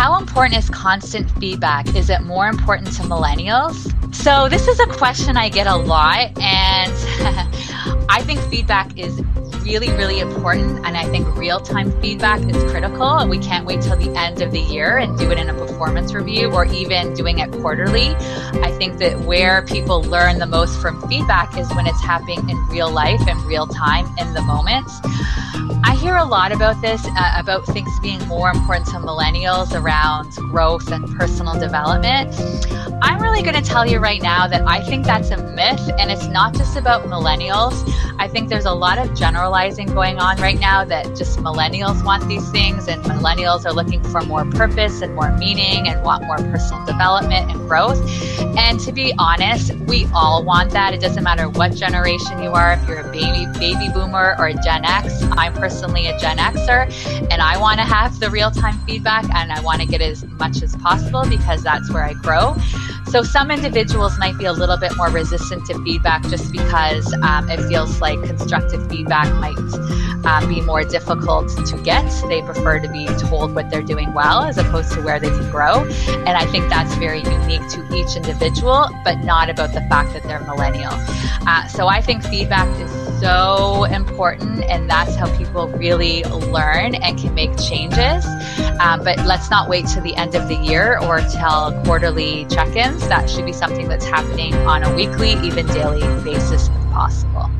how important is constant feedback? Is it more important to millennials? So, this is a question I get a lot, and I think feedback is really, really important. And I think real time feedback is critical. And we can't wait till the end of the year and do it in a performance review or even doing it quarterly. I think that where people learn the most from feedback is when it's happening in real life and real time in the moment. I hear a lot about this, uh, about things being more important to millennials around growth and personal development. Really going to tell you right now that I think that's a myth, and it's not just about millennials. I think there's a lot of generalizing going on right now that just millennials want these things, and millennials are looking for more purpose and more meaning and want more personal development and growth. And to be honest, we all want that. It doesn't matter what generation you are, if you're a baby baby boomer or a Gen X. I'm personally a Gen Xer, and I want to have the real time feedback and I want to get as much as possible because that's where I grow. So some individuals might be a little bit more resistant to feedback just because um, it feels like constructive feedback might um, be more difficult to get. They prefer to be told what they're doing well as opposed to where they can grow. And I think that's very unique to each individual, but not about the fact that they're millennial. Uh, so I think feedback is so important, and that's how people really learn and can make changes. Um, but let's not wait to the end of the year or till quarterly check ins. That should be something that's happening on a weekly, even daily basis if possible.